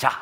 자,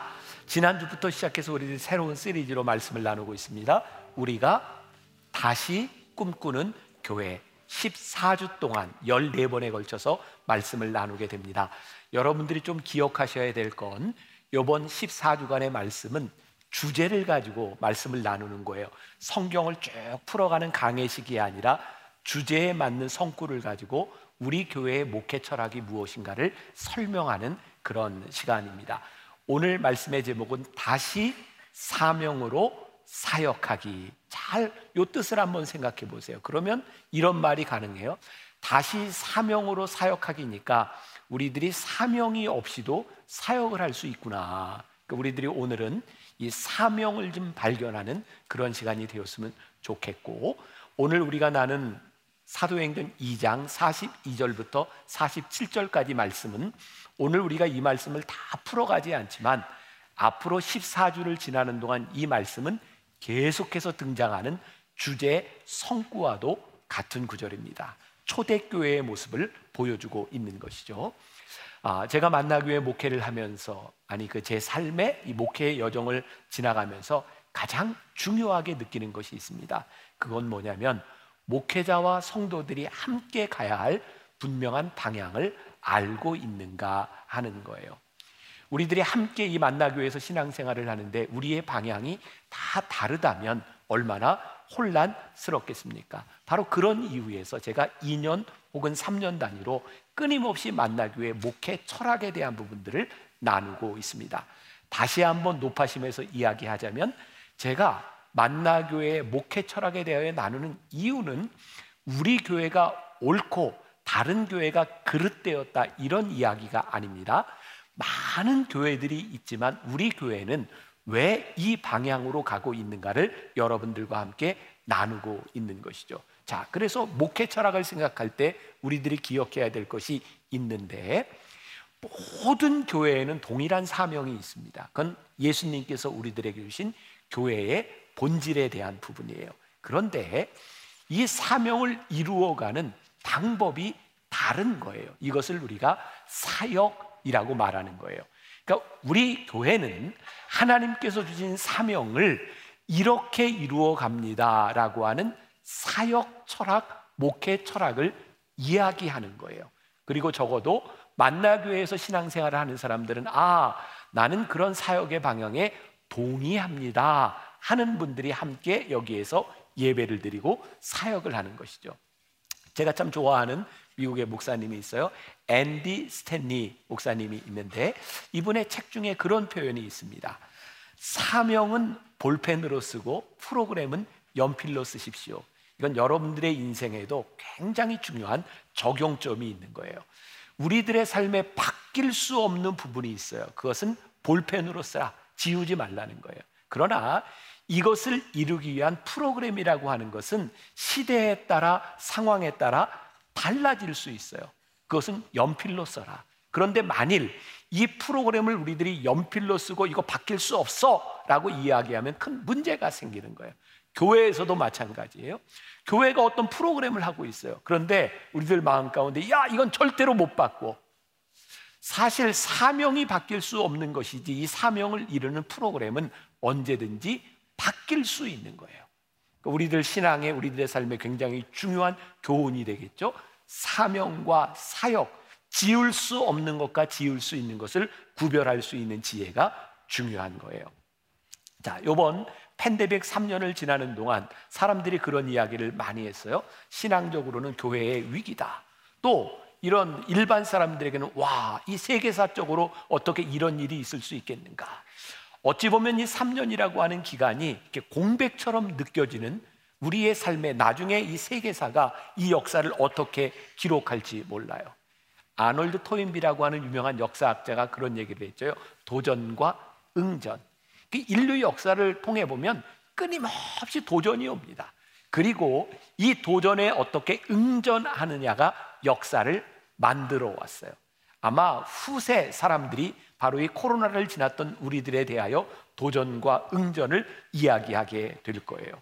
지난주부터 시작해서 우리들 새로운 시리즈로 말씀을 나누고 있습니다. 우리가 다시 꿈꾸는 교회 14주 동안 14번에 걸쳐서 말씀을 나누게 됩니다. 여러분들이 좀 기억하셔야 될건 이번 14주간의 말씀은 주제를 가지고 말씀을 나누는 거예요. 성경을 쭉 풀어가는 강해식이 아니라 주제에 맞는 성구를 가지고 우리 교회의 목회 철학이 무엇인가를 설명하는 그런 시간입니다. 오늘 말씀의 제목은 다시 사명으로 사역하기. 잘 요 뜻을 한번 생각해 보세요. 그러면 이런 말이 가능해요. 다시 사명으로 사역하기니까 우리들이 사명이 없이도 사역을 할 수 있구나. 그러니까 우리들이 오늘은 이 사명을 좀 발견하는 그런 시간이 되었으면 좋겠고 오늘 우리가 나는 사도행전 2장 42절부터 47절까지 말씀은 오늘 우리가 이 말씀을 다 풀어가지 않지만 앞으로 14주를 지나는 동안 이 말씀은 계속해서 등장하는 주제 성구와도 같은 구절입니다. 초대교회의 모습을 보여주고 있는 것이죠. 아, 제가 만나교회 목회를 하면서 아니 그 제 삶의 이 목회의 여정을 지나가면서 가장 중요하게 느끼는 것이 있습니다. 그건 뭐냐면 목회자와 성도들이 함께 가야 할 분명한 방향을 알고 있는가 하는 거예요. 우리들이 함께 이 만나교회에서 신앙생활을 하는데 우리의 방향이 다 다르다면 얼마나 혼란스럽겠습니까? 바로 그런 이유에서 제가 2년 혹은 3년 단위로 끊임없이 만나교회 목회 철학에 대한 부분들을 나누고 있습니다. 다시 한번 높아심에서 이야기하자면 제가 만나교회의 목회 철학에 대하여 나누는 이유는 우리 교회가 옳고 다른 교회가 그릇되었다 이런 이야기가 아닙니다. 많은 교회들이 있지만 우리 교회는 왜 이 방향으로 가고 있는가를 여러분들과 함께 나누고 있는 것이죠. 자, 그래서 목회 철학을 생각할 때 우리들이 기억해야 될 것이 있는데 모든 교회에는 동일한 사명이 있습니다. 그건 예수님께서 우리들에게 주신 교회의 본질에 대한 부분이에요. 그런데 이 사명을 이루어가는 방법이 다른 거예요. 이것을 우리가 사역이라고 말하는 거예요. 그러니까 우리 교회는 하나님께서 주신 사명을 이렇게 이루어 갑니다라고 하는 사역 철학, 목회 철학을 이야기하는 거예요. 그리고 적어도 만나교회에서 신앙생활을 하는 사람들은 아, 나는 그런 사역의 방향에 동의합니다. 하는 분들이 함께 여기에서 예배를 드리고 사역을 하는 것이죠. 제가 참 좋아하는 미국의 목사님이 있어요. 앤디 스탠리 목사님이 있는데 이분의 책 중에 그런 표현이 있습니다. 사명은 볼펜으로 쓰고 프로그램은 연필로 쓰십시오. 이건 여러분들의 인생에도 굉장히 중요한 적용점이 있는 거예요. 우리들의 삶에 바뀔 수 없는 부분이 있어요. 그것은 볼펜으로 쓰라. 지우지 말라는 거예요. 그러나 이것을 이루기 위한 프로그램이라고 하는 것은 시대에 따라 상황에 따라 달라질 수 있어요. 그것은 연필로 써라. 그런데 만일 이 프로그램을 우리들이 연필로 쓰고 이거 바뀔 수 없어 라고 이야기하면 큰 문제가 생기는 거예요. 교회에서도 마찬가지예요. 교회가 어떤 프로그램을 하고 있어요. 그런데 우리들 마음 가운데 야, 이건 절대로 못 바꿔. 사실 사명이 바뀔 수 없는 것이지 이 사명을 이루는 프로그램은 언제든지 바뀔 수 있는 거예요. 그러니까 우리들 신앙에 우리들의 삶에 굉장히 중요한 교훈이 되겠죠. 사명과 사역, 지울 수 없는 것과 지울 수 있는 것을 구별할 수 있는 지혜가 중요한 거예요. 자, 요번 팬데믹 3년을 지나는 동안 사람들이 그런 이야기를 많이 했어요. 신앙적으로는 교회의 위기다. 또 이런 일반 사람들에게는 와, 이 세계사적으로 어떻게 이런 일이 있을 수 있겠는가? 어찌 보면 이 3년이라고 하는 기간이 이렇게 공백처럼 느껴지는 우리의 삶에 나중에 이 세계사가 이 역사를 어떻게 기록할지 몰라요. 아놀드 토인비라고 하는 유명한 역사학자가 그런 얘기를 했죠. 도전과 응전. 그 인류 역사를 통해 보면 끊임없이 도전이 옵니다. 그리고 이 도전에 어떻게 응전하느냐가 역사를 만들어 왔어요. 아마 후세 사람들이 바로 이 코로나를 지났던 우리들에 대하여 도전과 응전을 이야기하게 될 거예요.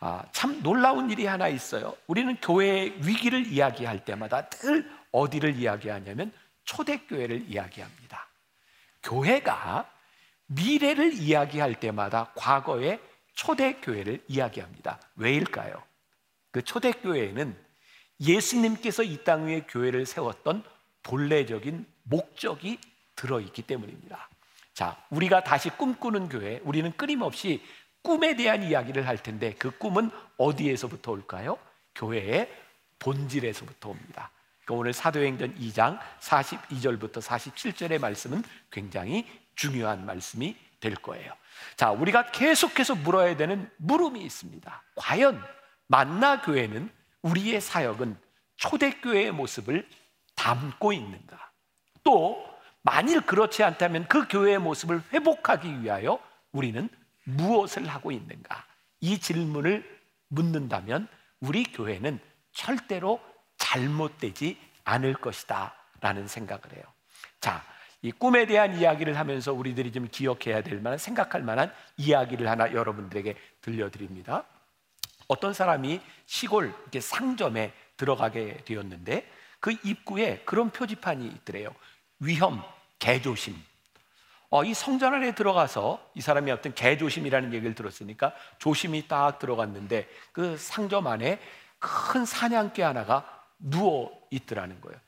아, 참 놀라운 일이 하나 있어요. 우리는 교회의 위기를 이야기할 때마다 늘 어디를 이야기하냐면 초대교회를 이야기합니다. 교회가 미래를 이야기할 때마다 과거의 초대교회를 이야기합니다. 왜일까요? 그 초대교회에는 예수님께서 이 땅 위에 교회를 세웠던 본래적인 목적이 들어있기 때문입니다. 자, 우리가 다시 꿈꾸는 교회, 우리는 끊임없이 꿈에 대한 이야기를 할 텐데 그 꿈은 어디에서부터 올까요? 교회의 본질에서부터 옵니다. 그러니까 오늘 사도행전 2장 42절부터 47절의 말씀은 굉장히 중요한 말씀이 될 거예요. 자, 우리가 계속해서 물어야 되는 물음이 있습니다. 과연 만나 교회는 우리의 사역은 초대교회의 모습을 담고 있는가? 또 만일 그렇지 않다면 그 교회의 모습을 회복하기 위하여 우리는 무엇을 하고 있는가? 이 질문을 묻는다면 우리 교회는 절대로 잘못되지 않을 것이다 라는 생각을 해요. 자, 이 꿈에 대한 이야기를 하면서 우리들이 좀 기억해야 될 만한 생각할 만한 이야기를 하나 여러분들에게 들려드립니다. 어떤 사람이 시골 이렇게 상점에 들어가게 되었는데 그 입구에 그런 표지판이 있더래요. 위험, 개조심. 어, 이 성전 안에 들어가서 이 사람이 어떤 개조심이라는 얘기를 들었으니까 조심이 딱 들어갔는데 그 상점 안에 큰 사냥개 하나가 누워 있더라는 거예요.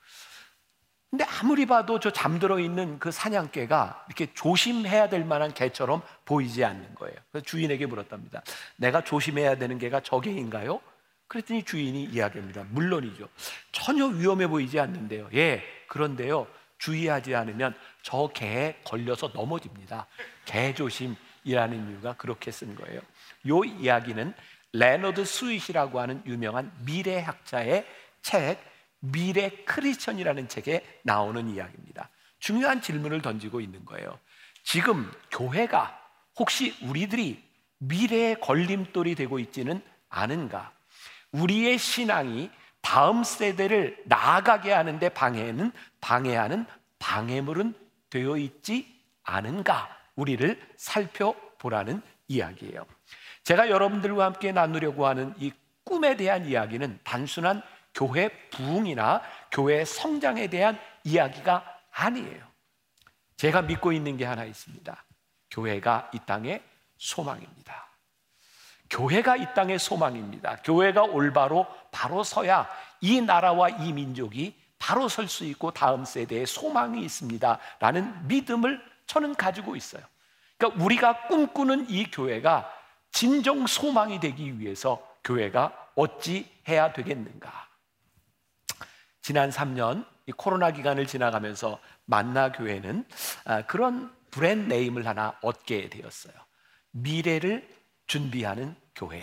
근데 아무리 봐도 저 잠들어 있는 그 사냥개가 이렇게 조심해야 될 만한 개처럼 보이지 않는 거예요. 그래서 주인에게 물었답니다. 내가 조심해야 되는 개가 저 개인가요? 그랬더니 주인이 이야기합니다. 물론이죠. 전혀 위험해 보이지 않는데요. 예, 그런데요. 주의하지 않으면 저 개에 걸려서 넘어집니다. 개조심이라는 이유가 그렇게 쓴 거예요. 요 이야기는 레너드 스윗이라고 하는 유명한 미래학자의 책 미래 크리스천이라는 책에 나오는 이야기입니다. 중요한 질문을 던지고 있는 거예요. 지금 교회가 혹시 우리들이 미래의 걸림돌이 되고 있지는 않은가? 우리의 신앙이 다음 세대를 나아가게 하는데 방해는 방해하는 방해물은 되어 있지 않은가? 우리를 살펴보라는 이야기예요. 제가 여러분들과 함께 나누려고 하는 이 꿈에 대한 이야기는 단순한 교회 부흥이나 교회 성장에 대한 이야기가 아니에요. 제가 믿고 있는 게 하나 있습니다. 교회가 이 땅의 소망입니다. 교회가 이 땅의 소망입니다. 교회가 올바로 바로 서야 이 나라와 이 민족이 바로 설 수 있고 다음 세대에 소망이 있습니다. 라는 믿음을 저는 가지고 있어요. 그러니까 우리가 꿈꾸는 이 교회가 진정 소망이 되기 위해서 교회가 어찌 해야 되겠는가? 지난 3년 이 코로나 기간을 지나가면서 만나 교회는 아, 그런 브랜드 네임을 하나 얻게 되었어요. 미래를 준비하는 교회.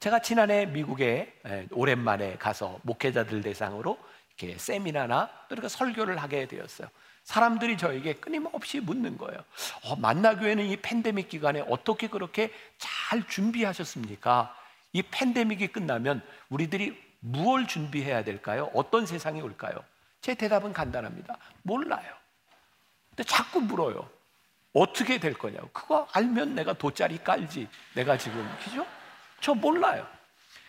제가 지난해 미국에 오랜만에 가서 목회자들 대상으로 이렇게 세미나나 또 이렇게 설교를 하게 되었어요. 사람들이 저에게 끊임없이 묻는 거예요. 어, 만나교회는 이 팬데믹 기간에 어떻게 그렇게 잘 준비하셨습니까? 이 팬데믹이 끝나면 우리들이 무엇 준비해야 될까요? 어떤 세상이 올까요? 제 대답은 간단합니다. 몰라요. 근데 자꾸 물어요. 어떻게 될 거냐고. 그거 알면 내가 돗자리 깔지. 내가 지금, 그죠? 저 몰라요.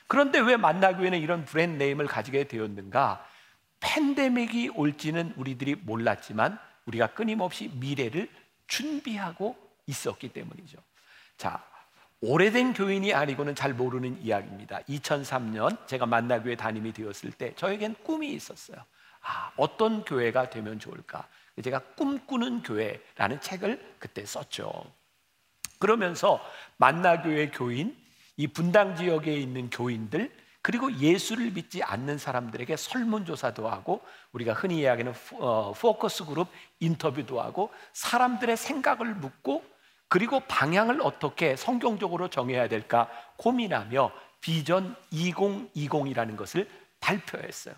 그런데 왜 만나교회는 이런 브랜드 네임을 가지게 되었는가? 팬데믹이 올지는 우리들이 몰랐지만 우리가 끊임없이 미래를 준비하고 있었기 때문이죠. 자, 오래된 교인이 아니고는 잘 모르는 이야기입니다. 2003년 제가 만나교회 담임이 되었을 때 저에겐 꿈이 있었어요. 아, 어떤 교회가 되면 좋을까? 제가 꿈꾸는 교회라는 책을 그때 썼죠. 그러면서 만나교회 교인, 이 분당 지역에 있는 교인들, 그리고 예수를 믿지 않는 사람들에게 설문조사도 하고 우리가 흔히 이야기하는 어, 포커스 그룹 인터뷰도 하고 사람들의 생각을 묻고 그리고 방향을 어떻게 성경적으로 정해야 될까 고민하며 비전 2020이라는 것을 발표했어요.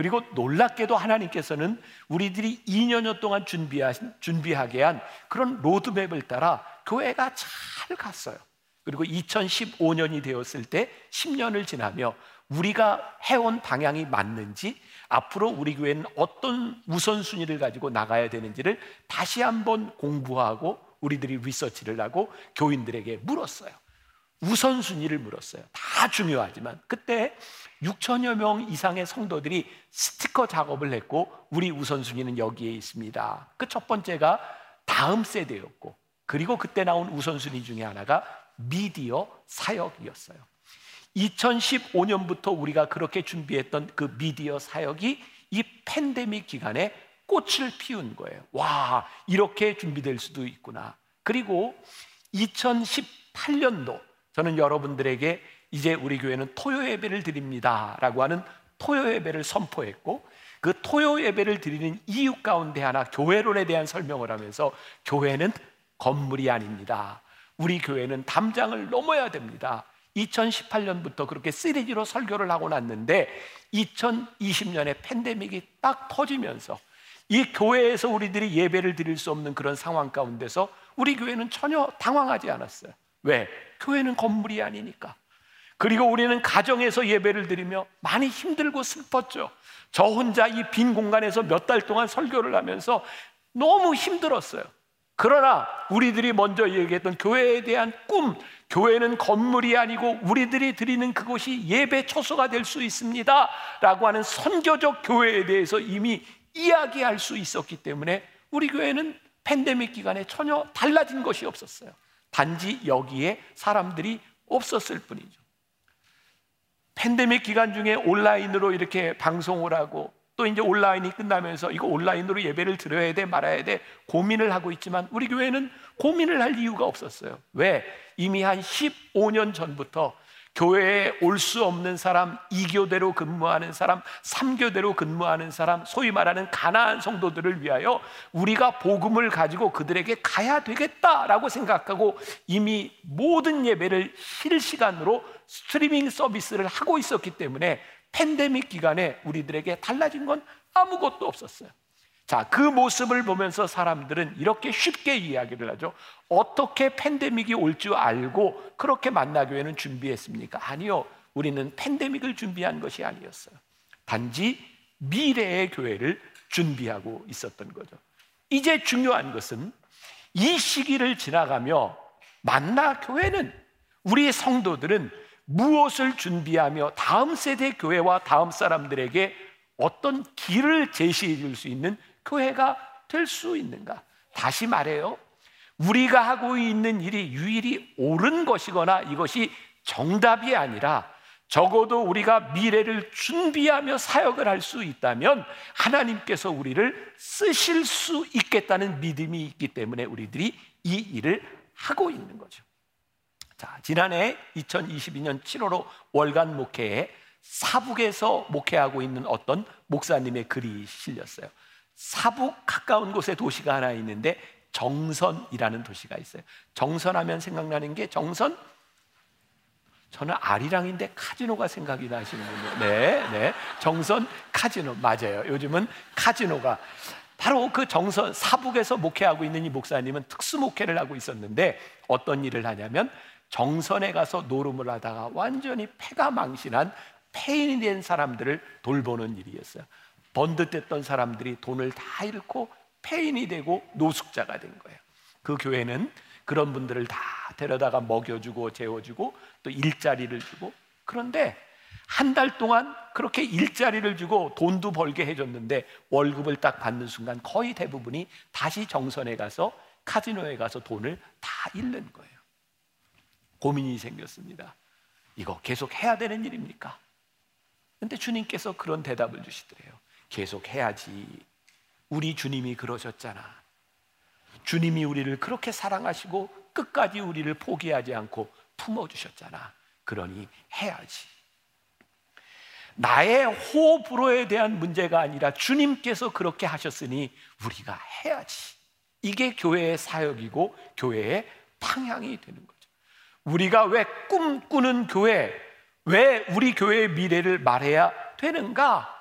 그리고 놀랍게도 하나님께서는 우리들이 2년여 동안 준비하신, 준비하게 한 그런 로드맵을 따라 교회가 잘 갔어요. 그리고 2015년이 되었을 때 10년을 지나며 우리가 해온 방향이 맞는지 앞으로 우리 교회는 어떤 우선순위를 가지고 나가야 되는지를 다시 한번 공부하고 우리들이 리서치를 하고 교인들에게 물었어요. 우선순위를 물었어요. 다 중요하지만 그때 6천여 명 이상의 성도들이 스티커 작업을 했고 우리 우선순위는 여기에 있습니다. 그 첫 번째가 다음 세대였고 그리고 그때 나온 우선순위 중에 하나가 미디어 사역이었어요. 2015년부터 우리가 그렇게 준비했던 그 미디어 사역이 이 팬데믹 기간에 꽃을 피운 거예요. 와, 이렇게 준비될 수도 있구나. 그리고 2018년도 저는 여러분들에게 이제 우리 교회는 토요 예배를 드립니다라고 하는 토요 예배를 선포했고 그 토요 예배를 드리는 이유 가운데 하나 교회론에 대한 설명을 하면서 교회는 건물이 아닙니다. 우리 교회는 담장을 넘어야 됩니다. 2018년부터 그렇게 시리즈로 설교를 하고 났는데 2020년에 팬데믹이 딱 터지면서 이 교회에서 우리들이 예배를 드릴 수 없는 그런 상황 가운데서 우리 교회는 전혀 당황하지 않았어요. 왜? 교회는 건물이 아니니까. 그리고 우리는 가정에서 예배를 드리며 많이 힘들고 슬펐죠. 저 혼자 이 빈 공간에서 몇 달 동안 설교를 하면서 너무 힘들었어요. 그러나 우리들이 먼저 얘기했던 교회에 대한 꿈, 교회는 건물이 아니고 우리들이 드리는 그곳이 예배 처소가 될 수 있습니다. 라고 하는 선교적 교회에 대해서 이미 이야기할 수 있었기 때문에 우리 교회는 팬데믹 기간에 전혀 달라진 것이 없었어요. 단지 여기에 사람들이 없었을 뿐이죠. 팬데믹 기간 중에 온라인으로 이렇게 방송을 하고 또 이제 온라인이 끝나면서 이거 온라인으로 예배를 드려야 돼 말아야 돼 고민을 하고 있지만 우리 교회는 고민을 할 이유가 없었어요. 왜? 이미 한 15년 전부터 교회에 올 수 없는 사람, 이교대로 근무하는 사람, 삼교대로 근무하는 사람, 소위 말하는 가나안 성도들을 위하여 우리가 복음을 가지고 그들에게 가야 되겠다라고 생각하고 이미 모든 예배를 실시간으로 스트리밍 서비스를 하고 있었기 때문에 팬데믹 기간에 우리들에게 달라진 건 아무것도 없었어요. 자, 그 모습을 보면서 사람들은 이렇게 쉽게 이야기를 하죠. 어떻게 팬데믹이 올 줄 알고 그렇게 만나교회는 준비했습니까? 아니요. 우리는 팬데믹을 준비한 것이 아니었어요. 단지 미래의 교회를 준비하고 있었던 거죠. 이제 중요한 것은 이 시기를 지나가며 만나 교회는 우리 성도들은 무엇을 준비하며 다음 세대 교회와 다음 사람들에게 어떤 길을 제시해 줄 수 있는 교회가 될 수 있는가? 다시 말해요. 우리가 하고 있는 일이 유일히 옳은 것이거나 이것이 정답이 아니라 적어도 우리가 미래를 준비하며 사역을 할 수 있다면 하나님께서 우리를 쓰실 수 있겠다는 믿음이 있기 때문에 우리들이 이 일을 하고 있는 거죠. 자, 지난해 2022년 7월호 월간 목회에 사북에서 목회하고 있는 어떤 목사님의 글이 실렸어요. 사북 가까운 곳에 도시가 하나 있는데 정선이라는 도시가 있어요. 정선하면 생각나는 게 정선 저는 아리랑인데 카지노가 생각이 나시는 분요 네, 네. 정선 카지노 맞아요. 요즘은 카지노가 바로 그 정선 사북에서 목회하고 있는 이 목사님은 특수 목회를 하고 있었는데 어떤 일을 하냐면 정선에 가서 노름을 하다가 완전히 폐가 망신한 폐인이 된 사람들을 돌보는 일이었어요. 번듯했던 사람들이 돈을 다 잃고 폐인이 되고 노숙자가 된 거예요. 그 교회는 그런 분들을 다 데려다가 먹여주고 재워주고 또 일자리를 주고 그런데 한 달 동안 그렇게 일자리를 주고 돈도 벌게 해줬는데 월급을 딱 받는 순간 거의 대부분이 다시 정선에 가서 카지노에 가서 돈을 다 잃는 거예요. 고민이 생겼습니다. 이거 계속 해야 되는 일입니까? 근데 주님께서 그런 대답을 주시더래요. 계속 해야지. 우리 주님이 그러셨잖아. 주님이 우리를 그렇게 사랑하시고 끝까지 우리를 포기하지 않고 품어주셨잖아. 그러니 해야지. 나의 호불호에 대한 문제가 아니라 주님께서 그렇게 하셨으니 우리가 해야지. 이게 교회의 사역이고 교회의 방향이 되는 거죠. 우리가 왜 꿈꾸는 교회, 왜 우리 교회의 미래를 말해야 되는가?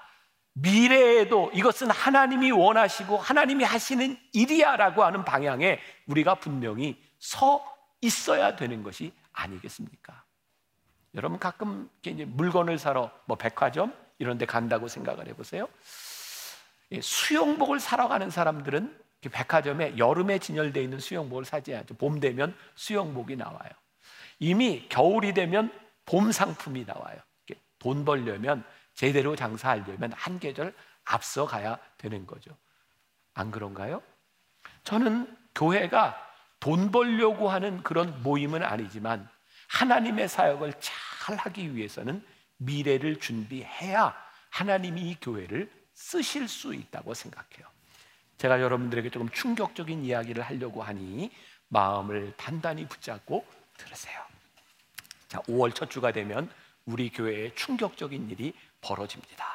미래에도 이것은 하나님이 원하시고 하나님이 하시는 일이야라고 하는 방향에 우리가 분명히 서 있어야 되는 것이 아니겠습니까? 여러분 가끔 이제 물건을 사러 뭐 백화점 이런 데 간다고 생각을 해 보세요. 수영복을 사러 가는 사람들은 백화점에 여름에 진열되어 있는 수영복을 사지 않죠. 봄 되면 수영복이 나와요. 이미 겨울이 되면 봄 상품이 나와요. 돈 벌려면 제대로 장사하려면 한 계절 앞서 가야 되는 거죠. 안 그런가요? 저는 교회가 돈 벌려고 하는 그런 모임은 아니지만 하나님의 사역을 잘 하기 위해서는 미래를 준비해야 하나님이 이 교회를 쓰실 수 있다고 생각해요. 제가 여러분들에게 조금 충격적인 이야기를 하려고 하니 마음을 단단히 붙잡고 들으세요. 자, 5월 첫 주가 되면 우리 교회에 충격적인 일이 벌어집니다.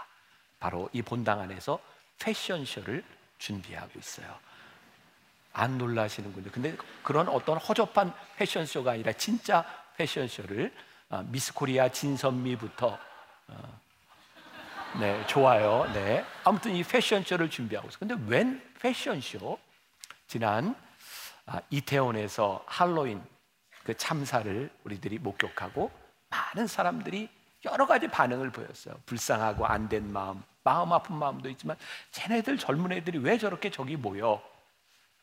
바로 이 본당 안에서 패션쇼를 준비하고 있어요. 안 놀라시는군요. 근데 그런 어떤 허접한 패션쇼가 아니라 진짜 패션쇼를 아, 미스 코리아 진선미부터 어, 네 좋아요. 네 아무튼 이 패션쇼를 준비하고 있어요. 근데 웬 패션쇼? 지난 아, 이태원에서 할로윈 그 참사를 우리들이 목격하고 많은 사람들이 여러 가지 반응을 보였어요. 불쌍하고 안 된 마음, 마음 아픈 마음도 있지만 쟤네들 젊은 애들이 왜 저렇게 저기 모여?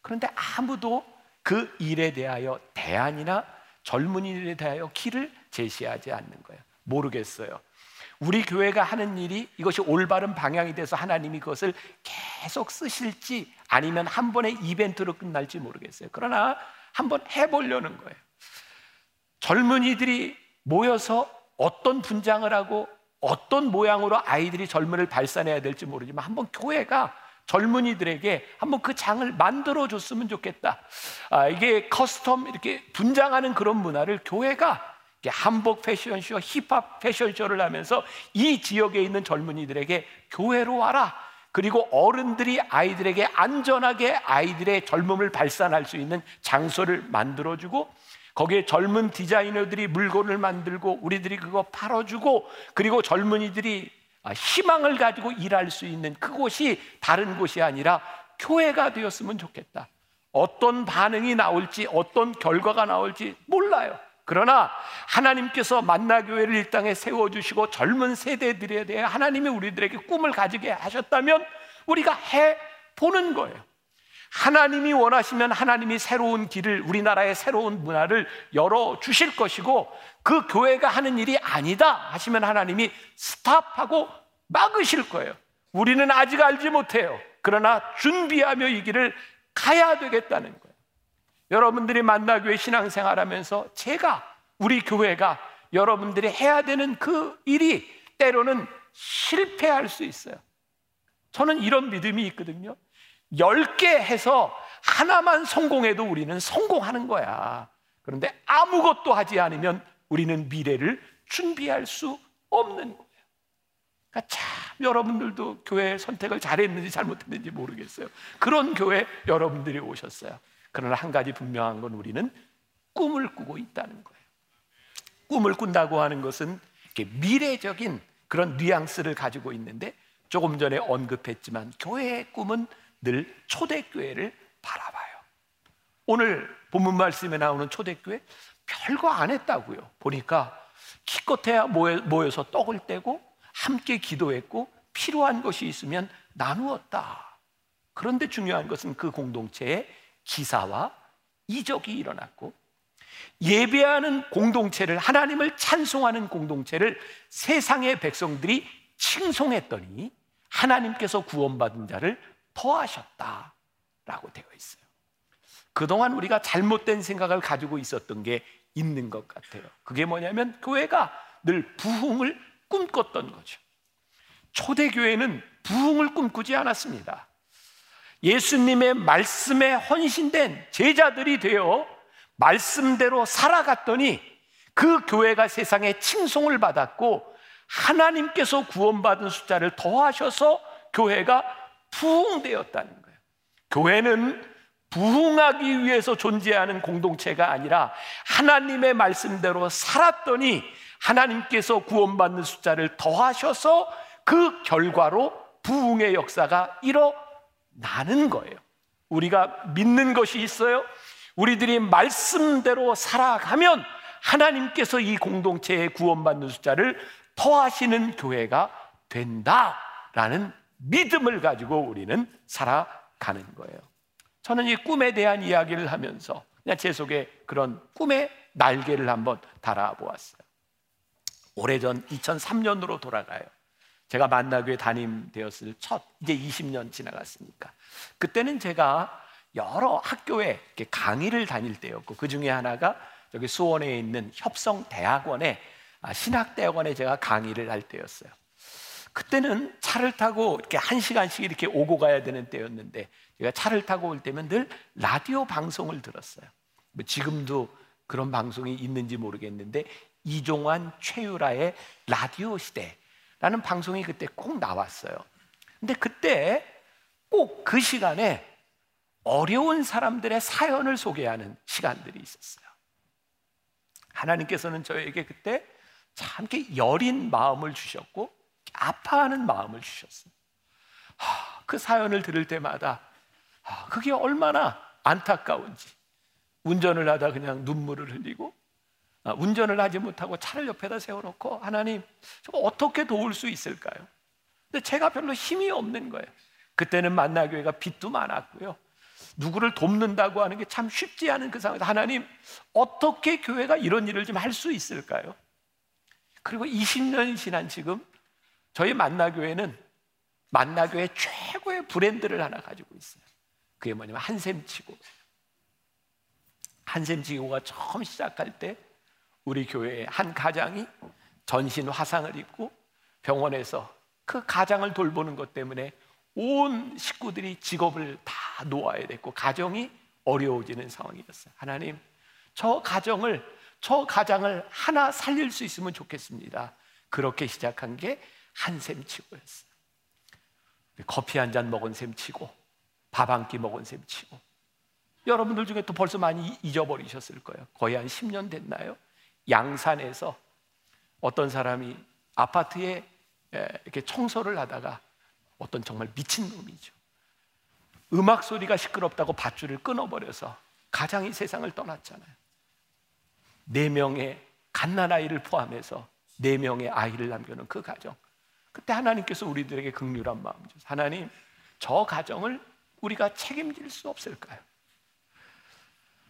그런데 아무도 그 일에 대하여 대안이나 젊은이들에 대하여 길을 제시하지 않는 거예요. 모르겠어요. 우리 교회가 하는 일이 이것이 올바른 방향이 돼서 하나님이 그것을 계속 쓰실지 아니면 한 번의 이벤트로 끝날지 모르겠어요. 그러나 한번 해보려는 거예요. 젊은이들이 모여서 어떤 분장을 하고 어떤 모양으로 아이들이 젊은을 발산해야 될지 모르지만 한번 교회가 젊은이들에게 한번 그 장을 만들어 줬으면 좋겠다. 아, 이게 costume 이렇게 분장하는 그런 문화를 교회가 한복 패션쇼, 힙합 패션쇼를 하면서 이 지역에 있는 젊은이들에게 교회로 와라. 그리고 어른들이 아이들에게 안전하게 아이들의 젊음을 발산할 수 있는 장소를 만들어주고 거기에 젊은 디자이너들이 물건을 만들고 우리들이 그거 팔아주고 그리고 젊은이들이 아, 희망을 가지고 일할 수 있는 그곳이 다른 곳이 아니라 교회가 되었으면 좋겠다. 어떤 반응이 나올지 어떤 결과가 나올지 몰라요. 그러나 하나님께서 만나교회를 이 땅에 세워주시고 젊은 세대들에 대해 하나님이 우리들에게 꿈을 가지게 하셨다면 우리가 해 보는 거예요. 하나님이 원하시면 하나님이 새로운 길을 우리나라의 새로운 문화를 열어 주실 것이고 그 교회가 하는 일이 아니다 하시면 하나님이 스탑하고 막으실 거예요. 우리는 아직 알지 못해요. 그러나 준비하며 이 길을 가야 되겠다는 거예요. 여러분들이 만나교회 신앙생활 하면서 제가 우리 교회가 여러분들이 해야 되는 그 일이 때로는 실패할 수 있어요. 저는 이런 믿음이 있거든요. 10개 해서 하나만 성공해도 우리는 성공하는 거야. 그런데 아무것도 하지 않으면 우리는 미래를 준비할 수 없는 거예요. 그러니까 참 여러분들도 교회 선택을 잘했는지 잘못했는지 모르겠어요. 그런 교회 여러분들이 오셨어요. 그러나 한 가지 분명한 건 우리는 꿈을 꾸고 있다는 거예요. 꿈을 꾼다고 하는 것은 미래적인 그런 뉘앙스를 가지고 있는데 조금 전에 언급했지만 교회의 꿈은 늘 초대교회를 바라봐요. 오늘 본문 말씀에 나오는 초대교회 별거 안 했다고요. 보니까 기껏해야 모여서 떡을 떼고 함께 기도했고 필요한 것이 있으면 나누었다. 그런데 중요한 것은 그 공동체에 기사와 이적이 일어났고 예배하는 공동체를 하나님을 찬송하는 공동체를 세상의 백성들이 칭송했더니 하나님께서 구원받은 자를 더하셨다라고 되어 있어요. 그동안 우리가 잘못된 생각을 가지고 있었던 게 있는 것 같아요. 그게 뭐냐면 교회가 늘 부흥을 꿈꿨던 거죠. 초대교회는 부흥을 꿈꾸지 않았습니다. 예수님의 말씀에 헌신된 제자들이 되어 말씀대로 살아갔더니 그 교회가 세상에 칭송을 받았고 하나님께서 구원받은 숫자를 더하셔서 교회가 부흥되었다는 거예요. 교회는 부흥하기 위해서 존재하는 공동체가 아니라 하나님의 말씀대로 살았더니 하나님께서 구원받는 숫자를 더하셔서 그 결과로 부흥의 역사가 일어나는 거예요. 우리가 믿는 것이 있어요. 우리들이 말씀대로 살아가면 하나님께서 이 공동체의 구원받는 숫자를 더하시는 교회가 된다라는 믿음을 가지고 우리는 살아가는 거예요. 저는 이 꿈에 대한 이야기를 하면서 그냥 제 속에 그런 꿈의 날개를 한번 달아보았어요. 오래전 2003년으로 돌아가요. 제가 만나교회 담임 되었을 첫 이제 20년 지나갔으니까 그때는 제가 여러 학교에 강의를 다닐 때였고 그 중에 하나가 여기 수원에 있는 협성대학원에 아, 신학대학원에 제가 강의를 할 때였어요. 그때는 차를 타고 이렇게 한 시간씩 이렇게 오고 가야 되는 때였는데 제가 차를 타고 올 때면 늘 라디오 방송을 들었어요. 뭐 지금도 그런 방송이 있는지 모르겠는데 이종환 최유라의 라디오 시대라는 방송이 그때 꼭 나왔어요. 근데 그때 꼭 그 시간에 어려운 사람들의 사연을 소개하는 시간들이 있었어요. 하나님께서는 저에게 그때 참 여린 마음을 주셨고 아파하는 마음을. 하, 그 사연을 들을 때마다 하, 그게 얼마나 안타까운지 운전을 하다 그냥 눈물을 흘리고 아, 운전을 하지 못하고 차를 옆에다 세워놓고 하나님 저 어떻게 도울 수 있을까요? 근데 제가 별로 힘이 없는 거예요. 그때는 만나교회가 빚도 많았고요. 누구를 돕는다고 하는 게 참 쉽지 않은 그 상황에서 하나님 어떻게 교회가 이런 일을 좀 할 수 있을까요? 그리고 20년이 지난 지금 저희 만나교회는 만나교회 최고의 브랜드를 하나 가지고 있어요. 그게 뭐냐면 한샘치고. 한샘치고가 처음 시작할 때 우리 교회의 한 가장이 전신 화상을 입고 병원에서 그 가장을 돌보는 것 때문에 온 식구들이 직업을 다 놓아야 됐고 가정이 어려워지는 상황이었어요. 하나님, 저 가정을 저 가장을 하나 살릴 수 있으면 좋겠습니다. 그렇게 시작한 게 한샘치고였어요. 커피 한 잔 먹은 셈치고 밥 한 끼 먹은 셈치고 여러분들 중에 또 벌써 많이 잊어버리셨을 거예요. 거의 한 10년 됐나요? 양산에서 어떤 사람이 아파트에 이렇게 청소를 하다가 어떤 정말 미친 놈이죠. 음악 소리가 시끄럽다고 밧줄을 끊어버려서 가장이 세상을 떠났잖아요. 네 명의 갓난 아이를 포함해서 네 명의 아이를 남겨놓은 그 가정. 그때 하나님께서 우리들에게 극률한 마음 주셔서 하나님 저 가정을 우리가 책임질 수 없을까요?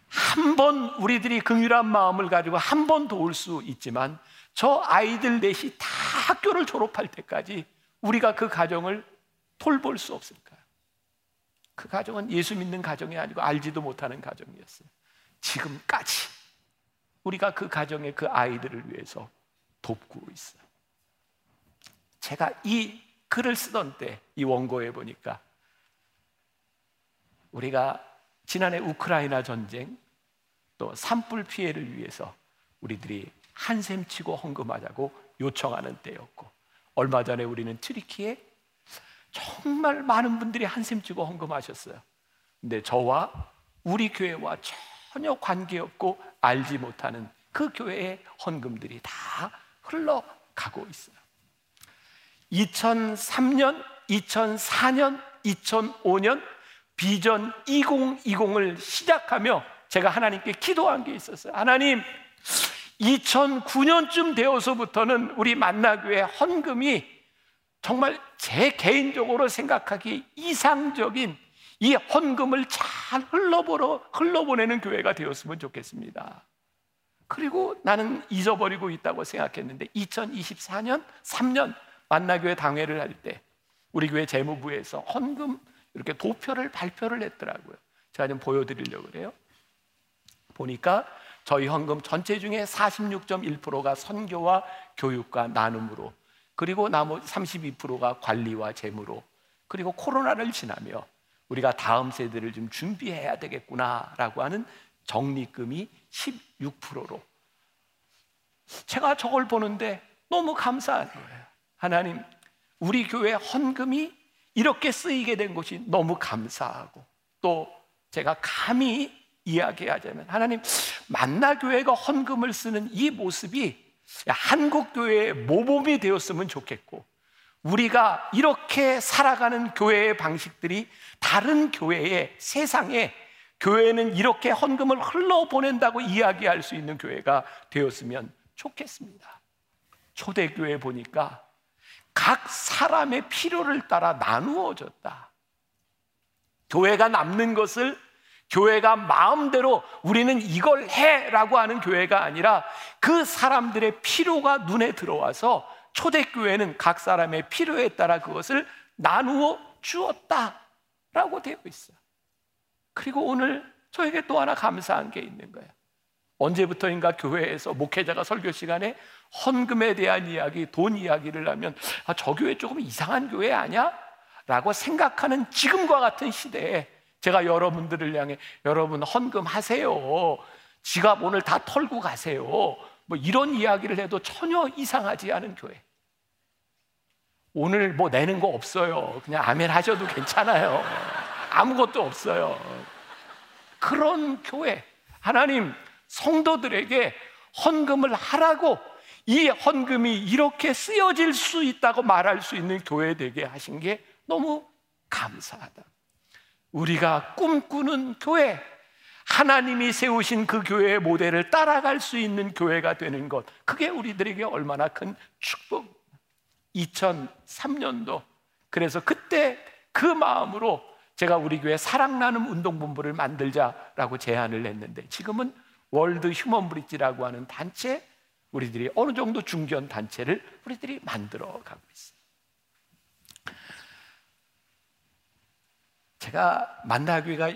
한 번 우리들이 긍휼한 마음을 가지고 한 번 도울 수 있지만 저 아이들 넷이 다 학교를 졸업할 때까지 우리가 그 가정을 돌볼 수 없을까요? 그 가정은 예수 믿는 가정이 아니고 알지도 못하는 가정이었어요. 지금까지 우리가 그 가정의 그 아이들을 위해서 돕고 있어요. 제가 이 글을 쓰던 때 이 원고에 보니까 우리가 지난해 우크라이나 전쟁 또 산불 피해를 위해서 우리들이 한샘 치고 헌금하자고 요청하는 때였고 얼마 전에 우리는 트리키에 정말 많은 분들이 한샘 치고 헌금하셨어요. 근데 저와 우리 교회와 전혀 관계없고 알지 못하는 그 교회의 헌금들이 다 흘러가고 있어요. 2003년, 2004년, 2005년 비전 2020을 시작하며 제가 하나님께 기도한 게 있었어요. 하나님, 2009년쯤 되어서부터는 우리 만나교회 헌금이 정말 제 개인적으로 생각하기 이상적인 이 헌금을 잘 흘러보러, 흘러보내는 교회가 되었으면 좋겠습니다. 그리고 나는 잊어버리고 있다고 생각했는데 2024년, 3년 만나교회 당회를 할 때 우리 교회 재무부에서 헌금 이렇게 도표를 발표를 했더라고요. 제가 좀 보여드리려고 그래요. 보니까 저희 헌금 전체 중에 46.1%가 선교와 교육과 나눔으로 그리고 나머지 32%가 관리와 재무로 그리고 코로나를 지나며 우리가 다음 세대를 좀 준비해야 되겠구나라고 하는 적립금이 16%로 제가 저걸 보는데 너무 감사한 거예요. 하나님, 우리 교회 헌금이 이렇게 쓰이게 된 것이 너무 감사하고 또 제가 감히 이야기하자면 하나님 만나교회가 헌금을 쓰는 이 모습이 한국교회의 모범이 되었으면 좋겠고 우리가 이렇게 살아가는 교회의 방식들이 다른 교회의 세상에 교회는 이렇게 헌금을 흘러보낸다고 이야기할 수 있는 교회가 되었으면 좋겠습니다. 초대교회 보니까 각 사람의 필요를 따라 나누어졌다. 교회가 남는 것을 교회가 마음대로 우리는 이걸 해라고 하는 교회가 아니라 그 사람들의 필요가 눈에 들어와서 초대교회는 각 사람의 필요에 따라 그것을 나누어 주었다라고 되어 있어요. 그리고 오늘 저에게 또 하나 감사한 게 있는 거예요. 언제부터인가 교회에서 목회자가 설교 시간에 헌금에 대한 이야기, 돈 이야기를 하면 아, 저 교회 조금 이상한 교회 아니야? 라고 생각하는 지금과 같은 시대에 제가 여러분들을 향해 여러분 헌금하세요. 지갑 오늘 다 털고 가세요. 뭐 이런 이야기를 해도 전혀 이상하지 않은 교회. 오늘 뭐 내는 거 없어요. 그냥 아멘 하셔도 괜찮아요. 아무것도 없어요. 그런 교회. 하나님 성도들에게 헌금을 하라고 이 헌금이 이렇게 쓰여질 수 있다고 말할 수 있는 교회 되게 하신 게 너무 감사하다. 우리가 꿈꾸는 교회, 하나님이 세우신 그 교회의 모델을 따라갈 수 있는 교회가 되는 것, 그게 우리들에게 얼마나 큰 축복. 2003년도 그래서 그때 그 마음으로 제가 우리 교회 사랑나눔 운동본부를 만들자라고 제안을 했는데 지금은 월드 휴먼 브릿지라고 하는 단체 우리들이 어느 정도 중견 단체를 우리들이 만들어 가고 있어요. 제가 만나교회가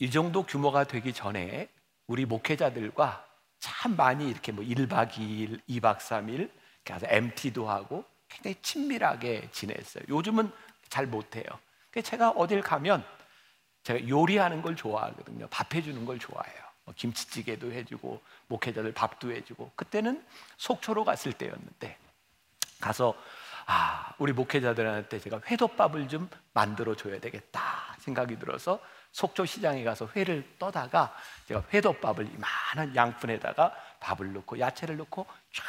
이 정도 규모가 되기 전에 우리 목회자들과 참 많이 이렇게 뭐 1박 2일, 2박 3일 가서 MT도 하고 굉장히 친밀하게 지냈어요. 요즘은 잘 못해요. 제가 어딜 가면 제가 요리하는 걸 좋아하거든요. 밥 해주는 걸 좋아해요. 뭐 김치찌개도 해주고 목회자들 밥도 해주고. 그때는 속초로 갔을 때였는데 가서 아 우리 목회자들한테 제가 회덮밥을 좀 만들어 줘야 되겠다 생각이 들어서 속초 시장에 가서 회를 떠다가 제가 회덮밥을 이만한 양푼에다가 밥을 넣고 야채를 넣고 쫙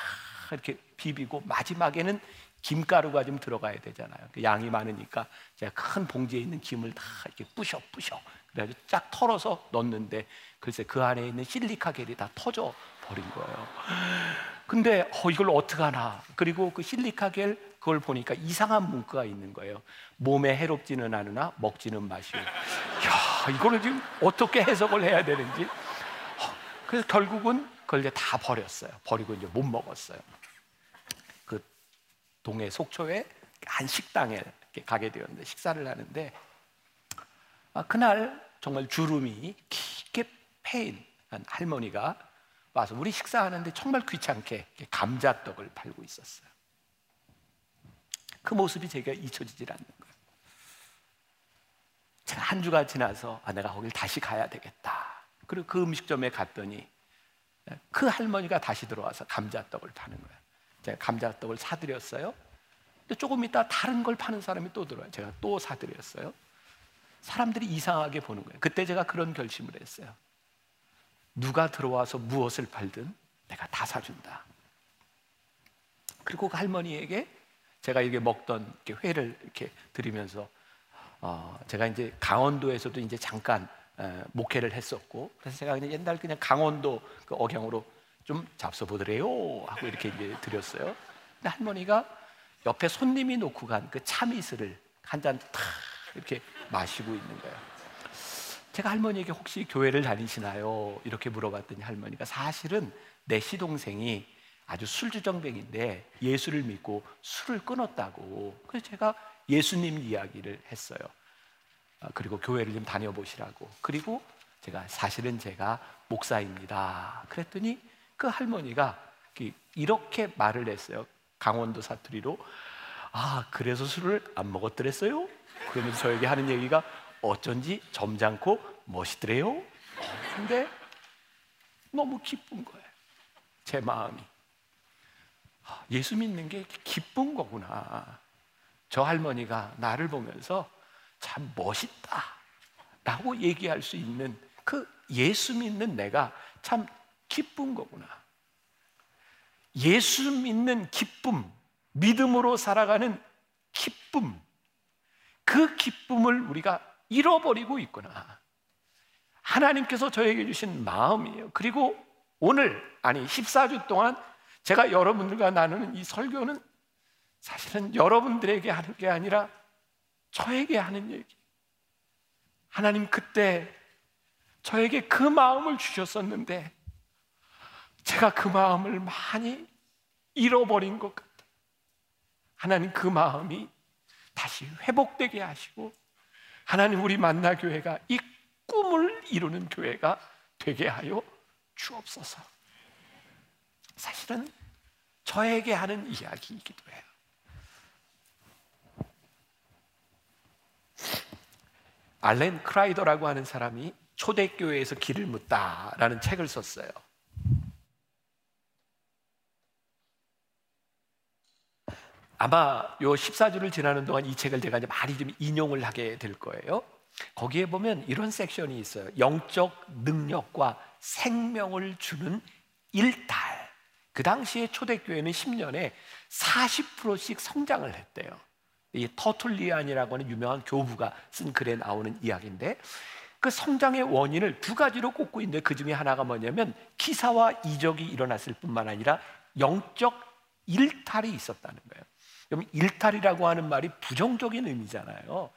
이렇게 비비고 마지막에는 김가루가 좀 들어가야 되잖아요. 그 양이 많으니까 제가 큰 봉지에 있는 김을 다 이렇게 부셔 부셔 그래가지고 쫙 털어서 넣는데 글쎄 그 안에 있는 실리카 겔이 다 터져 버린 거예요. 근데 어, 이걸 어떻게 하나? 그리고 그 실리카 겔 그걸 보니까 이상한 문구가 있는 거예요. 몸에 해롭지는 않으나 먹지는 마시오. 야, 이거를 지금 어떻게 해석을 해야 되는지. 어, 그래서 결국은 그걸 이제 다 버렸어요. 버리고 이제 못 먹었어요. 그 동해 속초에 한 식당에 가게 되었는데 식사를 하는데 아, 그날 정말 주름이 깊게 패인 한 할머니가 와서 우리 식사하는데 정말 귀찮게 감자떡을 팔고 있었어요. 그 모습이 제가 잊혀지질 않는 거예요. 한 주가 지나서 아, 내가 거길 다시 가야 되겠다. 그리고 그 음식점에 갔더니 그 할머니가 다시 들어와서 감자떡을 파는 거예요. 제가 감자떡을 사드렸어요. 근데 조금 있다 다른 걸 파는 사람이 또 들어와요. 제가 또 사드렸어요. 사람들이 이상하게 보는 거예요. 그때 제가 그런 결심을 했어요. 누가 들어와서 무엇을 팔든 내가 다 사준다. 그리고 그 할머니에게 제가 이게 먹던 이렇게 회를 이렇게 드리면서 어, 제가 이제 강원도에서도 이제 잠깐 에, 목회를 했었고 그래서 제가 그냥 옛날 그냥 강원도 그 억양으로 좀 잡숴보더래요 하고 이렇게 이제 드렸어요. 근데 할머니가 옆에 손님이 놓고 간 그 참이슬을 한 잔 탁 이렇게 마시고 있는 거예요. 제가 할머니에게 혹시 교회를 다니시나요? 이렇게 물어봤더니 할머니가 사실은 내 시동생이 아주 술주정뱅인데 예수를 믿고 술을 끊었다고. 그래서 제가 예수님 이야기를 했어요. 아, 그리고 교회를 좀 다녀보시라고. 그리고 제가 사실은 제가 목사입니다. 그랬더니 그 할머니가 이렇게 말을 했어요. 강원도 사투리로. 아, 그래서 술을 안 먹었더랬어요? 그러면서 저에게 하는 얘기가 어쩐지 점잖고 멋있더래요. 근데 너무 기쁜 거예요. 제 마음이. 아, 예수 믿는 게 기쁜 거구나. 저 할머니가 나를 보면서 참 멋있다. 라고 얘기할 수 있는 그 예수 믿는 내가 참 기쁜 거구나. 예수 믿는 기쁨, 믿음으로 살아가는 기쁨, 그 기쁨을 우리가 잃어버리고 있구나. 하나님께서 저에게 주신 마음이에요. 그리고 오늘, 아니, 14주 동안 제가 여러분들과 나누는 이 설교는 사실은 여러분들에게 하는 게 아니라 저에게 하는 얘기. 하나님 그때 저에게 그 마음을 주셨었는데 제가 그 마음을 많이 잃어버린 것 같아요. 하나님 그 마음이 다시 회복되게 하시고 하나님 우리 만나 교회가 이 꿈을 이루는 교회가 되게 하여 주옵소서. 사실은 저에게 하는 이야기이기도 해요. 알렌 크라이더라고 하는 사람이 초대교회에서 길을 묻다라는 책을 썼어요. 아마 요 14주를 지나는 동안 이 책을 제가 이제 많이 좀 인용을 하게 될 거예요. 거기에 보면 이런 섹션이 있어요. 영적 능력과 생명을 주는 일탈. 그 당시에 초대교회는 10년에 40%씩 성장을 했대요. 이 터툴리안이라고 하는 유명한 교부가 쓴 글에 나오는 이야기인데 그 성장의 원인을 두 가지로 꼽고 있는데 그 중에 하나가 뭐냐면 기사와 이적이 일어났을 뿐만 아니라 영적 일탈이 있었다는 거예요. 그럼 일탈이라고 하는 말이 부정적인 의미잖아요.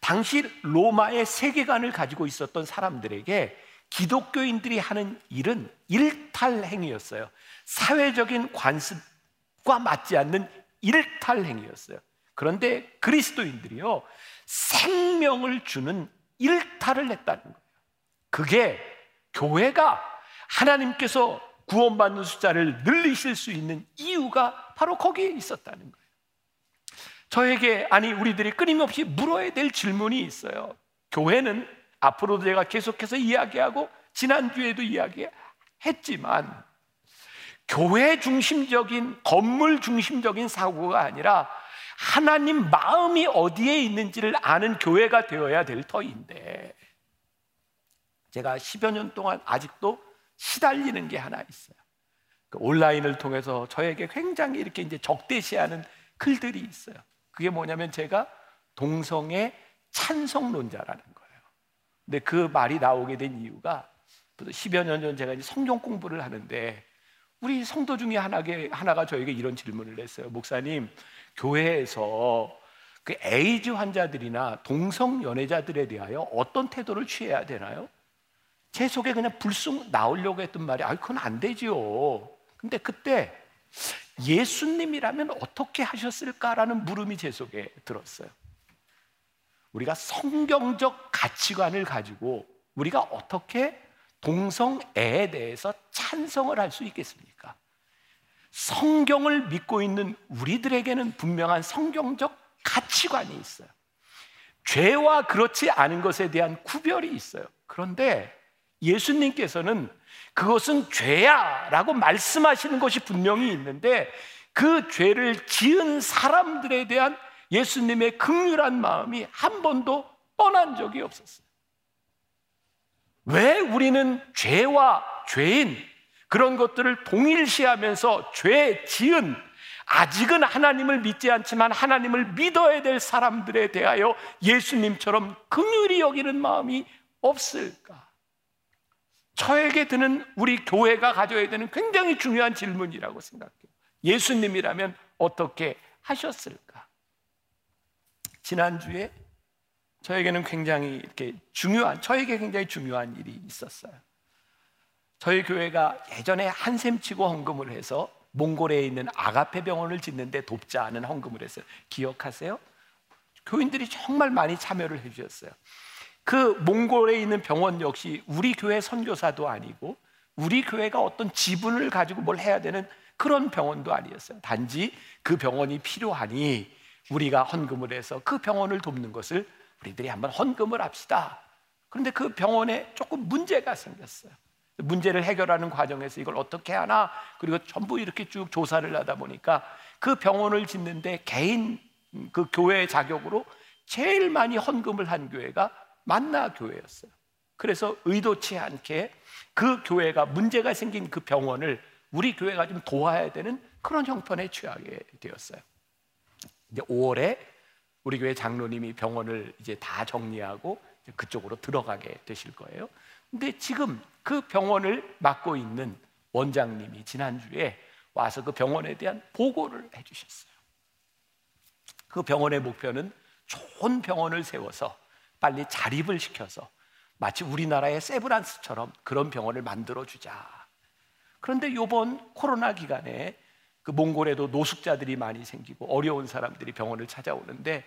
당시 로마의 세계관을 가지고 있었던 사람들에게 기독교인들이 하는 일은 일탈 행위였어요. 사회적인 관습과 맞지 않는 일탈 행위였어요. 그런데 그리스도인들이요, 생명을 주는 일탈을 했다는 거예요. 그게 교회가 하나님께서 구원받는 숫자를 늘리실 수 있는 이유가 바로 거기에 있었다는 거예요. 저에게 아니 우리들이 끊임없이 물어야 될 질문이 있어요. 교회는 앞으로도 제가 계속해서 이야기하고 지난주에도 이야기했지만 교회 중심적인 건물 중심적인 사고가 아니라 하나님 마음이 어디에 있는지를 아는 교회가 되어야 될 터인데 제가 10여 년 동안 아직도 시달리는 게 하나 있어요. 그 온라인을 통해서 저에게 굉장히 이렇게 이제 적대시하는 글들이 있어요. 그게 뭐냐면 제가 동성애 찬성론자라는 거예요. 근데 그 말이 나오게 된 이유가 10여 년 전 제가 이제 성경 공부를 하는데 우리 성도 중에 하나게, 하나가 저에게 이런 질문을 했어요. 목사님, 교회에서 그 에이즈 환자들이나 동성 연애자들에 대하여 어떤 태도를 취해야 되나요? 제 속에 그냥 불쑥 나오려고 했던 말이, 아, 그건 안 되지요. 근데 그때 예수님이라면 어떻게 하셨을까라는 물음이 제 속에 들었어요. 우리가 성경적 가치관을 가지고 우리가 어떻게 동성애에 대해서 찬성을 할 수 있겠습니까? 성경을 믿고 있는 우리들에게는 분명한 성경적 가치관이 있어요. 죄와 그렇지 않은 것에 대한 구별이 있어요. 그런데 예수님께서는 그것은 죄야 라고 말씀하시는 것이 분명히 있는데 그 죄를 지은 사람들에 대한 예수님의 극률한 마음이 한 번도 뻔한 적이 없었어요. 왜 우리는 죄와 죄인 그런 것들을 동일시하면서 죄 지은 아직은 하나님을 믿지 않지만 하나님을 믿어야 될 사람들에 대하여 예수님처럼 긍휼히 여기는 마음이 없을까? 저에게 드는 우리 교회가 가져야 되는 굉장히 중요한 질문이라고 생각해요. 예수님이라면 어떻게 하셨을까? 지난주에 저에게는 굉장히 이렇게 중요한, 저에게 굉장히 중요한 일이 있었어요. 저희 교회가 예전에 한샘 치고 헌금을 해서 몽골에 있는 아가페 병원을 짓는데 돕자 하는 헌금을 했어요. 기억하세요? 교인들이 정말 많이 참여를 해주셨어요. 그 몽골에 있는 병원 역시 우리 교회 선교사도 아니고 우리 교회가 어떤 지분을 가지고 뭘 해야 되는 그런 병원도 아니었어요. 단지 그 병원이 필요하니 우리가 헌금을 해서 그 병원을 돕는 것을 우리들이 한번 헌금을 합시다. 그런데 그 병원에 조금 문제가 생겼어요. 문제를 해결하는 과정에서 이걸 어떻게 하나 그리고 전부 이렇게 쭉 조사를 하다 보니까 그 병원을 짓는데 개인 그 교회 자격으로 제일 많이 헌금을 한 교회가 만나 교회였어요. 그래서 의도치 않게 그 교회가 문제가 생긴 그 병원을 우리 교회가 좀 도와야 되는 그런 형편에 취하게 되었어요. 이제 5월에 우리 교회 장로님이 병원을 이제 다 정리하고 그쪽으로 들어가게 되실 거예요. 근데 지금 그 병원을 맡고 있는 원장님이 지난주에 와서 그 병원에 대한 보고를 해주셨어요. 그 병원의 목표는 좋은 병원을 세워서 빨리 자립을 시켜서 마치 우리나라의 세브란스처럼 그런 병원을 만들어 주자. 그런데 이번 코로나 기간에 그 몽골에도 노숙자들이 많이 생기고 어려운 사람들이 병원을 찾아오는데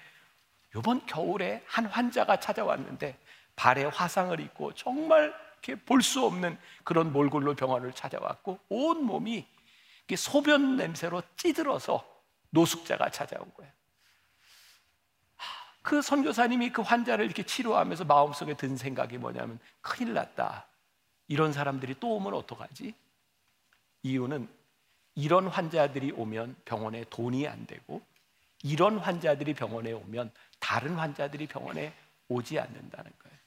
이번 겨울에 한 환자가 찾아왔는데 발에 화상을 입고 정말 볼 수 없는 그런 몰골로 병원을 찾아왔고 온 몸이 소변 냄새로 찌들어서 노숙자가 찾아온 거예요. 그 선교사님이 그 환자를 이렇게 치료하면서 마음속에 든 생각이 뭐냐면 큰일 났다. 이런 사람들이 또 오면 어떡하지? 이유는 이런 환자들이 오면 병원에 돈이 안 되고 이런 환자들이 병원에 오면 다른 환자들이 병원에 오지 않는다는 거예요.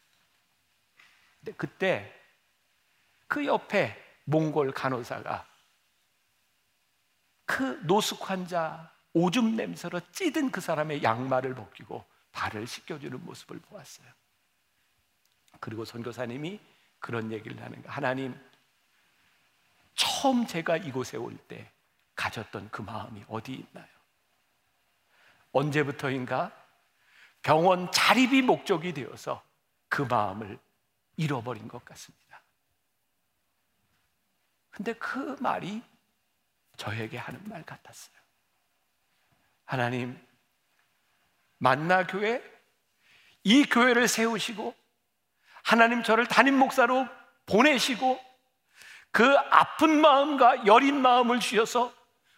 근데 그때 그 옆에 몽골 간호사가 그 노숙 환자 오줌 냄새로 찌든 그 사람의 양말을 벗기고 발을 씻겨주는 모습을 보았어요. 그리고 선교사님이 그런 얘기를 하는 거 하나님, 처음 제가 이곳에 올 때 가졌던 그 마음이 어디 있나요? 언제부터인가 병원 자립이 목적이 되어서 그 마음을 잃어버린 것 같습니다. 근데 그 말이 저에게 하는 말 같았어요. 하나님, 만나 교회, 이 교회를 세우시고, 하나님 저를 담임 목사로 보내시고, 그 아픈 마음과 여린 마음을 주셔서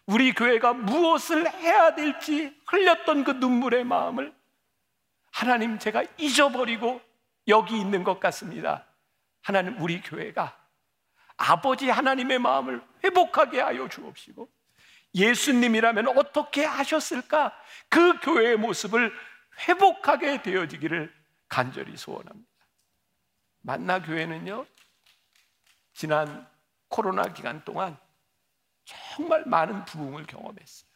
우리 교회가 무엇을 해야 될지 흘렸던 그 눈물의 마음을 하나님 제가 잊어버리고 여기 있는 것 같습니다. 하나님 우리 교회가 아버지 하나님의 마음을 회복하게 하여 주옵시고 예수님이라면 어떻게 하셨을까? 그 교회의 모습을 회복하게 되어지기를 간절히 소원합니다. 만나 교회는요, 지난 코로나 기간 동안 정말 많은 부흥을 경험했어요.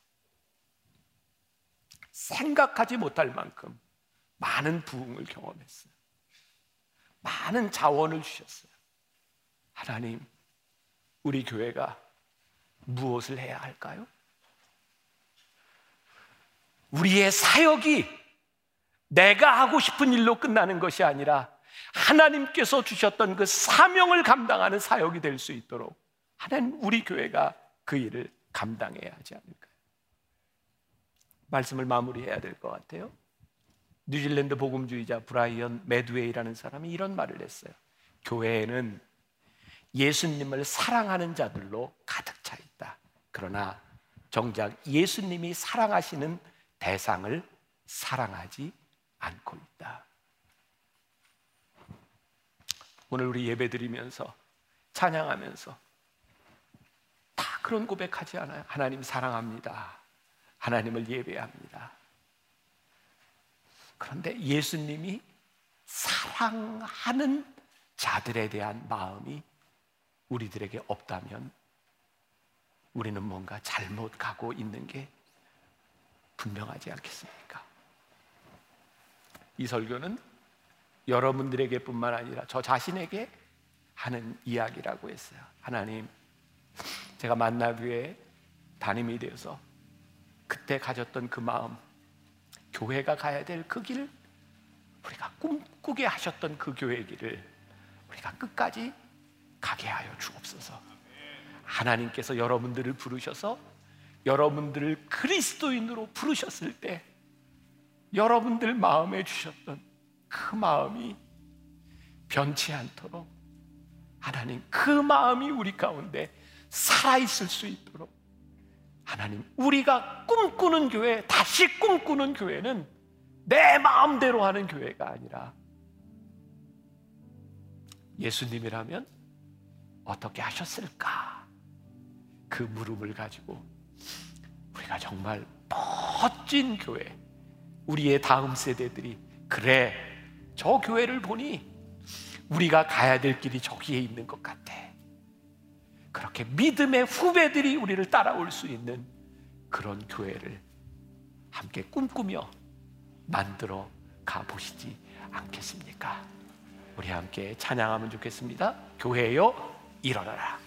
생각하지 못할 만큼 많은 부흥을 경험했어요. 많은 자원을 주셨어요. 하나님, 우리 교회가 무엇을 해야 할까요? 우리의 사역이 내가 하고 싶은 일로 끝나는 것이 아니라 하나님께서 주셨던 그 사명을 감당하는 사역이 될 수 있도록 하나님 우리 교회가 그 일을 감당해야 하지 않을까요? 말씀을 마무리해야 될 것 같아요. 뉴질랜드 복음주의자 브라이언 매드웨이라는 사람이 이런 말을 했어요. 교회에는 예수님을 사랑하는 자들로 가득 차 있다. 그러나 정작 예수님이 사랑하시는 대상을 사랑하지 않고 있다. 오늘 우리 예배 드리면서 찬양하면서 다 그런 고백하지 않아요. 하나님 사랑합니다. 하나님을 예배합니다. 그런데 예수님이 사랑하는 자들에 대한 마음이 우리들에게 없다면 우리는 뭔가 잘못 가고 있는 게 분명하지 않겠습니까? 이 설교는 여러분들에게 뿐만 아니라 저 자신에게 하는 이야기라고 했어요. 하나님, 제가 만나교회 담임이 되어서 그때 가졌던 그 마음, 교회가 가야 될 그 길, 우리가 꿈꾸게 하셨던 그 교회 길을 우리가 끝까지 가게 하여 주옵소서. 하나님께서 여러분들을 부르셔서 여러분들을 그리스도인으로 부르셨을 때 여러분들 마음에 주셨던 그 마음이 변치 않도록 하나님 그 마음이 우리 가운데 살아있을 수 있도록 하나님 우리가 꿈꾸는 교회 다시 꿈꾸는 교회는 내 마음대로 하는 교회가 아니라 예수님이라면 어떻게 하셨을까? 그 물음을 가지고 우리가 정말 멋진 교회, 우리의 다음 세대들이 그래, 저 교회를 보니 우리가 가야 될 길이 저기에 있는 것 같아. 그렇게 믿음의 후배들이 우리를 따라올 수 있는 그런 교회를 함께 꿈꾸며 만들어 가보시지 않겠습니까? 우리 함께 찬양하면 좋겠습니다. 교회요, 일어나라.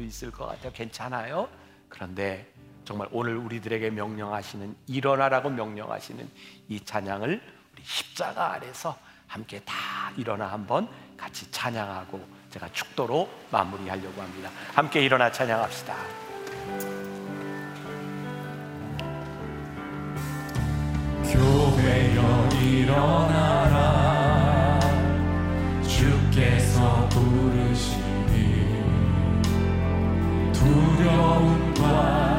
분들도 있을 것 같아요. 괜찮아요? 그런데 정말 오늘 우리들에게 명령하시는 일어나라고 명령하시는 이 찬양을 우리 십자가 아래서 함께 다 일어나 한번 같이 찬양하고 제가 축도로 마무리하려고 합니다. 함께 일어나 찬양합시다. 교회여 일어나라 두려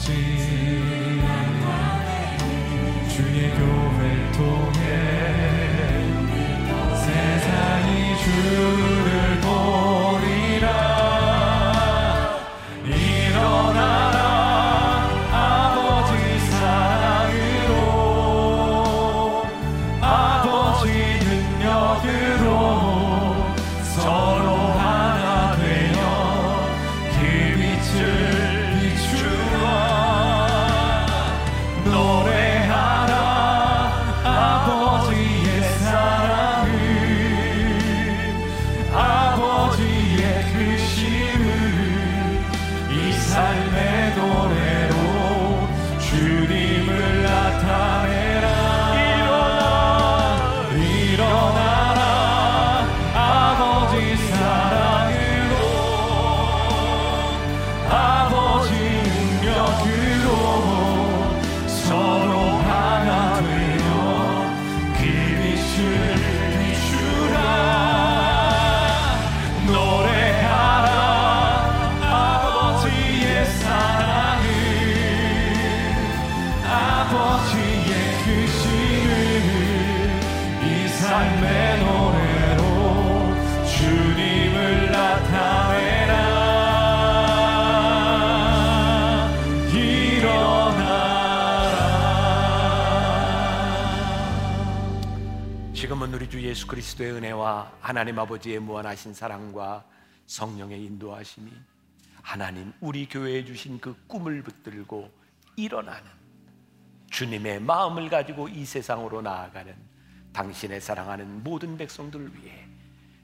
편 그리스도의 은혜와 하나님 아버지의 무한하신 사랑과 성령의 인도하심이 하나님 우리 교회에 주신 그 꿈을 붙들고 일어나는 주님의 마음을 가지고 이 세상으로 나아가는 당신의 사랑하는 모든 백성들을 위해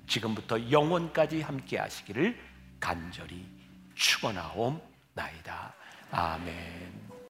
지금부터 영원까지 함께 하시기를 간절히 축원하옵나이다. 아멘.